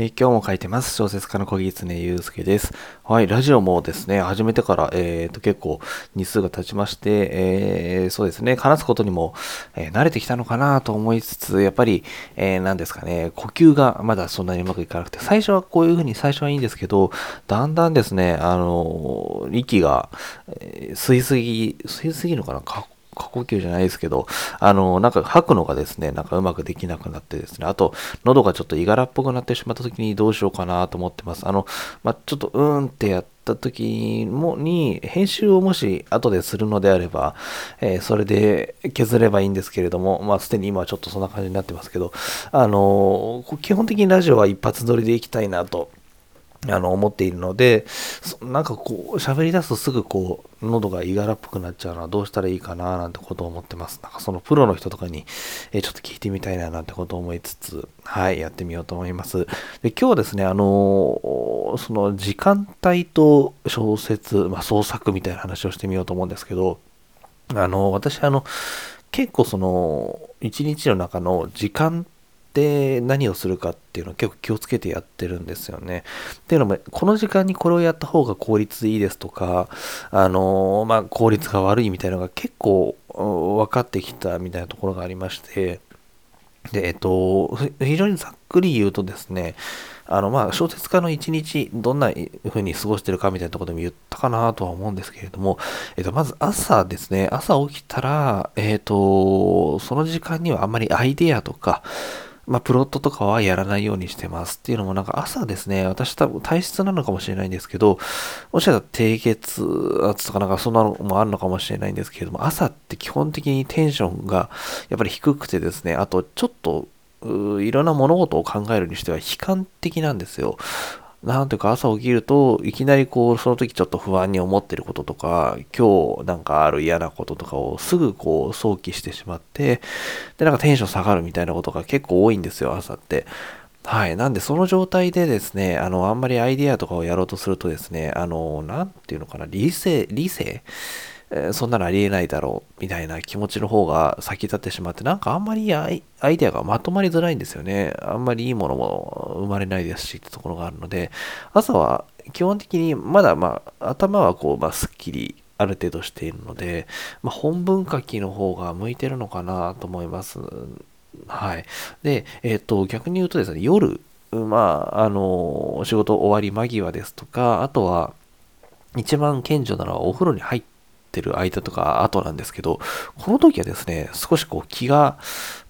えー、今日も書いてます。小説家の小木常祐介です。はい、ラジオもですね、始めてから、えー、と結構日数が経ちまして、えー、そうですね、話すことにも、え慣れてきたのかなと思いつつ、やっぱり、えー、ですかね、呼吸がまだそんなにうまくいかなくて、最初はこういうふうに最初はいいんですけど、だんだんですね、あの息が、え吸いすぎ、吸いすぎるのかな過呼吸じゃないですけど、あの、なんか吐くのがですね、なんかうまくできなくなってですね、あと、喉がちょっといがらっぽくなってしまった時にどうしようかなと思ってます。あの、まあ、ちょっとうーんってやった時もに、編集をもし後でするのであれば、えー、それで削ればいいんですけれども、まあ、すでに今はちょっとそんな感じになってますけど、あの、基本的にラジオは一発撮りでいきたいなとあの、思っているので、なんかこう、喋り出すとすぐこう、喉がいがらっぽくなっちゃうのはどうしたらいいかななんてことを思ってます。なんかそのプロの人とかに、えちょっと聞いてみたいななんてことを思いつつ、はい、やってみようと思います。で、今日はですね、あのその時間帯と小説、まあ、創作みたいな話をしてみようと思うんですけど、あの、私、あの、結構その、一日の中の時間帯で何をするかっていうのを結構気をつけてやってるんですよね。っていうのも、この時間にこれをやった方が効率いいですとか、あのまあ、効率が悪いみたいなのが結構分かってきたみたいなところがありまして、で、えっと、非常にざっくり言うとですね、あの、まあ、小説家の一日、どんな風に過ごしてるかみたいなところでも言ったかなとは思うんですけれども、えっと、まず朝ですね、朝起きたら、えっと、その時間にはあんまりアイデアとか、まあ、プロットとかはやらないようにしてますっていうのもなんか朝ですね、私多分体質なのかもしれないんですけど、もしかしたら低血圧とかなんかそんなのもあるのかもしれないんですけれども、朝って基本的にテンションがやっぱり低くてですね、あとちょっといろんな物事を考えるにしては悲観的なんですよ。なんていうか朝起きると、いきなりこう、その時ちょっと不安に思ってることとか、今日なんかある嫌なこととかをすぐこう、想起してしまって、で、なんかテンション下がるみたいなことが結構多いんですよ、朝って。はい。なんで、その状態でですね、あの、あんまりアイディアとかをやろうとするとですね、あの、なんていうのかな、理性、理性えー、そんなのありえないだろうみたいな気持ちの方が先立ってしまってなんかあんまりアイデアがまとまりづらいんですよねあんまりいいものも生まれないですしってところがあるので朝は基本的にまだまあ頭はこう、まあ、すっきりある程度しているので、まあ、本文書きの方が向いてるのかなと思います。はい。で、えっ、ー、と、逆に言うとですね、夜、まあ、あの、仕事終わり間際ですとか、あとは、一番顕著なのはお風呂に入っててる間とか後なんですけど、この時はですね、少しこう気が、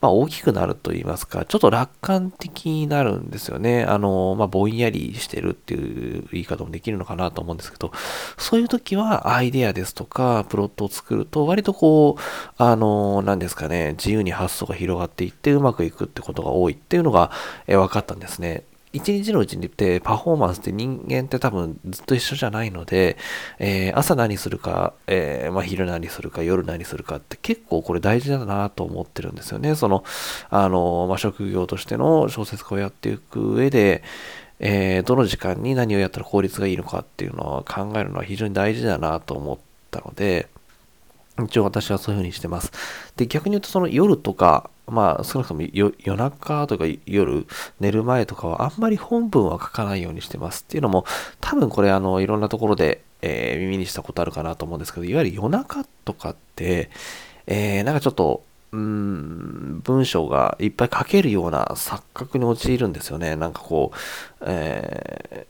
まあ、大きくなると言いますか、ちょっと楽観的になるんですよね。あの、まあ、ぼんやりしてるっていう言い方もできるのかなと思うんですけど、そういう時はアイデアですとか、プロットを作ると、割とこう、あの、何ですかね、自由に発想が広がっていってうまくいくってことが多いっていうのが、え分かったんですね。一日のうちにってパフォーマンスって人間って多分ずっと一緒じゃないので、えー、朝何するか、えー、まあ、昼何するか、夜何するかって結構これ大事だなと思ってるんですよね。その、あの、まあ、職業としての小説家をやっていく上で、えー、どの時間に何をやったら効率がいいのかっていうのは考えるのは非常に大事だなと思ったので、一応私はそういうふうにしてます。で、逆に言うとその夜とか、まあ、少なくとも夜中とか夜、寝る前とかはあんまり本文は書かないようにしてます。っていうのも、多分これあの、いろんなところで、えー、耳にしたことあるかなと思うんですけど、いわゆる夜中とかって、えー、なんかちょっと、うん、文章がいっぱい書けるような錯覚に陥るんですよね。なんかこう、え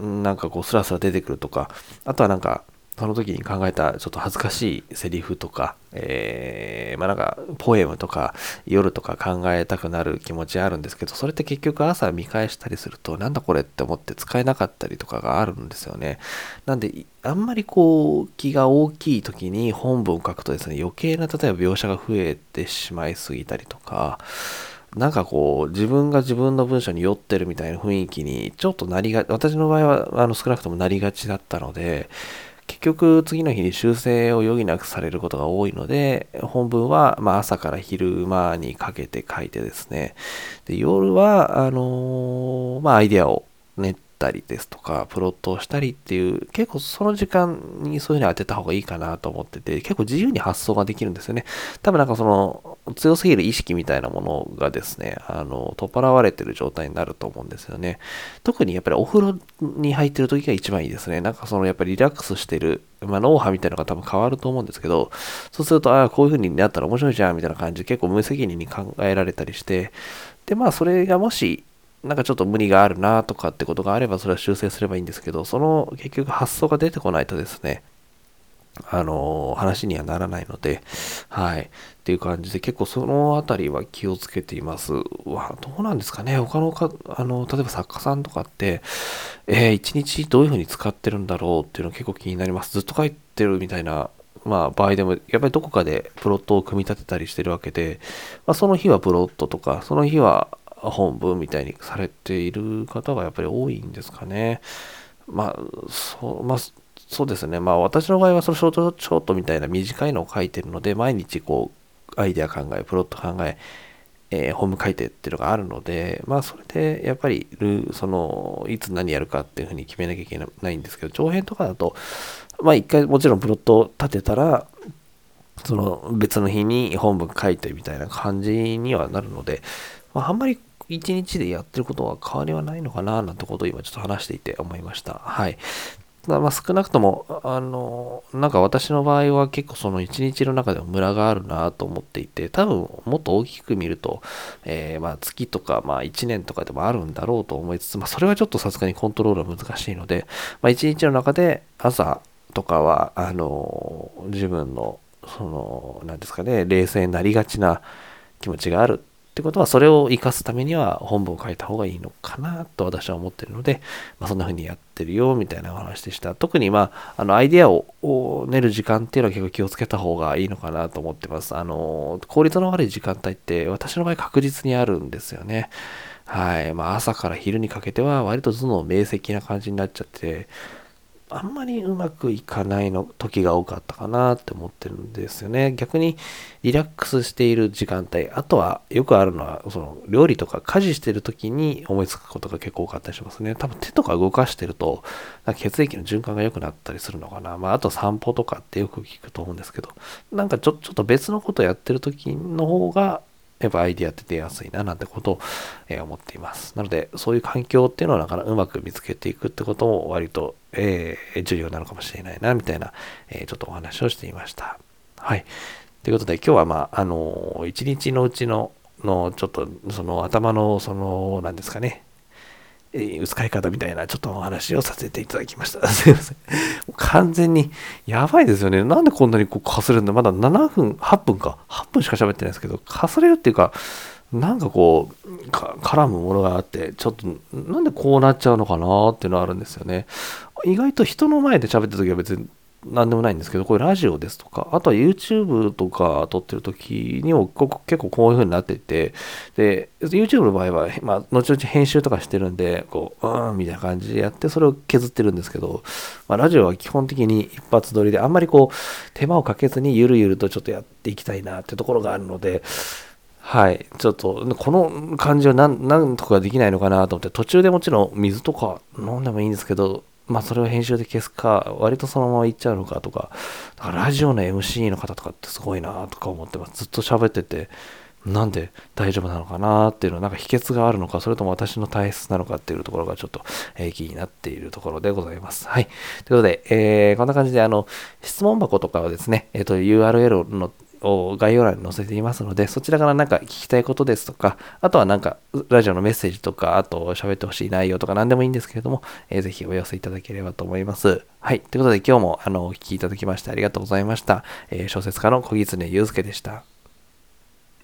ー、なんかこう、スラスラ出てくるとか、あとはなんか、その時に考えたちょっと恥ずかしいセリフとか、えー、まあなんか、ポエムとか、夜とか考えたくなる気持ちあるんですけど、それって結局朝見返したりすると、なんだこれって思って使えなかったりとかがあるんですよね。なんで、あんまりこう、気が大きい時に本文を書くとですね、余計な例えば描写が増えてしまいすぎたりとか、なんかこう、自分が自分の文章に酔ってるみたいな雰囲気にちょっとなりが、私の場合はあの少なくともなりがちだったので、結局次の日に修正を余儀なくされることが多いので、本文はま朝から昼間にかけて書いてですね、で夜は、あのー、まあ、アイデアを練ったりですとか、プロットをしたりっていう、結構その時間にそういうの当てた方がいいかなと思ってて、結構自由に発想ができるんですよね。多分なんかその、強すぎる意識みたいなものがですね、あの、取っ払われてる状態になると思うんですよね。特にやっぱりお風呂に入ってる時が一番いいですね。なんかそのやっぱりリラックスしてる、まあ脳波みたいなのが多分変わると思うんですけど、そうすると、ああ、こういう風になったら面白いじゃんみたいな感じで結構無責任に考えられたりして、で、まあそれがもし、なんかちょっと無理があるなとかってことがあれば、それは修正すればいいんですけど、その結局発想が出てこないとですね、あの話にはならないので、はい。っていう感じで、結構そのあたりは気をつけています。わ、どうなんですかね他のか、あの、例えば作家さんとかって、えー、一日どういう風に使ってるんだろうっていうの結構気になります。ずっと書いてるみたいな、まあ、場合でも、やっぱりどこかでプロットを組み立てたりしてるわけで、まあ、その日はプロットとか、その日は本文みたいにされている方がやっぱり多いんですかね。まあ、そう、まあ、そうですね。まあ私の場合はそのショートショートみたいな短いのを書いてるので、毎日こう、アイデア考え、プロット考え、えー、ホーム書いてっていうのがあるので、まあそれでやっぱりその、いつ何やるかっていうふうに決めなきゃいけないんですけど、長編とかだと、まあ一回もちろんプロットを立てたら、その別の日に本文書いてみたいな感じにはなるので、まあ、あんまり一日でやってることは変わりはないのかななんてことを今ちょっと話していて思いました。はい。まあ、少なくとも、あの、なんか私の場合は結構その一日の中でもムラがあるなと思っていて、多分もっと大きく見ると、えー、まあ月とか、まあ1年とかでもあるんだろうと思いつつ、まあそれはちょっとさすがにコントロールは難しいので、まあ一日の中で朝とかは、あの、自分の、その、なんですかね、冷静になりがちな気持ちがあるってことは、それを活かすためには本文を書いた方がいいのかなと私は思ってるので、まあ、そんな風にやってるよみたいなお話でした。特に、まあ、あのアイデアを練る時間っていうのは結構気をつけた方がいいのかなと思ってます。あの、効率の悪い時間帯って私の場合確実にあるんですよね。はい。まあ、朝から昼にかけては割と頭脳明晰な感じになっちゃって、あんまりうまくいかないの時が多かったかなって思ってるんですよね。逆にリラックスしている時間帯、あとはよくあるのは、その料理とか家事してる時に思いつくことが結構多かったりしますね。多分手とか動かしてると、血液の循環が良くなったりするのかな。まあ、あと散歩とかってよく聞くと思うんですけど、なんかちょちょっと別のことやってる時の方がやっぱアイディアって出やすいななんてことを、え思っています。なので、そういう環境っていうのはなかなかうまく見つけていくってことも割と、えー、重要なのかもしれないな、みたいな、えー、ちょっとお話をしていました。はい。ということで、今日はまあ、あの、一日のうちの、の、ちょっと、その頭の、その、なんですかね、え、使い方みたいなちょっとお話をさせていただきました。すいません。完全にやばいですよね。なんでこんなにこうかすれるんだまだ7分、8分か。8分しか喋ってないですけど、かすれるっていうか、なんかこう、絡むものがあって、ちょっと、なんでこうなっちゃうのかなっていうのはあるんですよね。意外と人の前で喋った時は別に何でもないんですけど、これラジオですとか、あとは YouTube とか撮ってる時にも結構こういう風になってて、で、YouTube の場合は、まあ、後々編集とかしてるんで、こう、うん、みたいな感じでやって、それを削ってるんですけど、まあ、ラジオは基本的に一発撮りで、あんまりこう、手間をかけずにゆるゆるとちょっとやっていきたいなってところがあるので、はい。ちょっと、この感じは何、なんとかできないのかなと思って、途中でもちろん水とか飲んでもいいんですけど、まあそれを編集で消すか、割とそのままいっちゃうのかとか、だからラジオの MC の方とかってすごいなとか思ってます。ずっと喋ってて、なんで大丈夫なのかなっていうのは、なんか秘訣があるのか、それとも私の体質なのかっていうところがちょっと、え、気になっているところでございます。はい。ということで、えー、こんな感じで、あの、質問箱とかはですね、えっ、ー、と、URL のを概要欄に載せていますので、そちらからなんか聞きたいことですとか、あとはなんかラジオのメッセージとか、あと喋ってほしい内容とか何でもいいんですけれども、えー、ぜひお寄せいただければと思います。はい。ということで今日もあのお聴きいただきましてありがとうございました。えー、小説家の小木常祐介でした。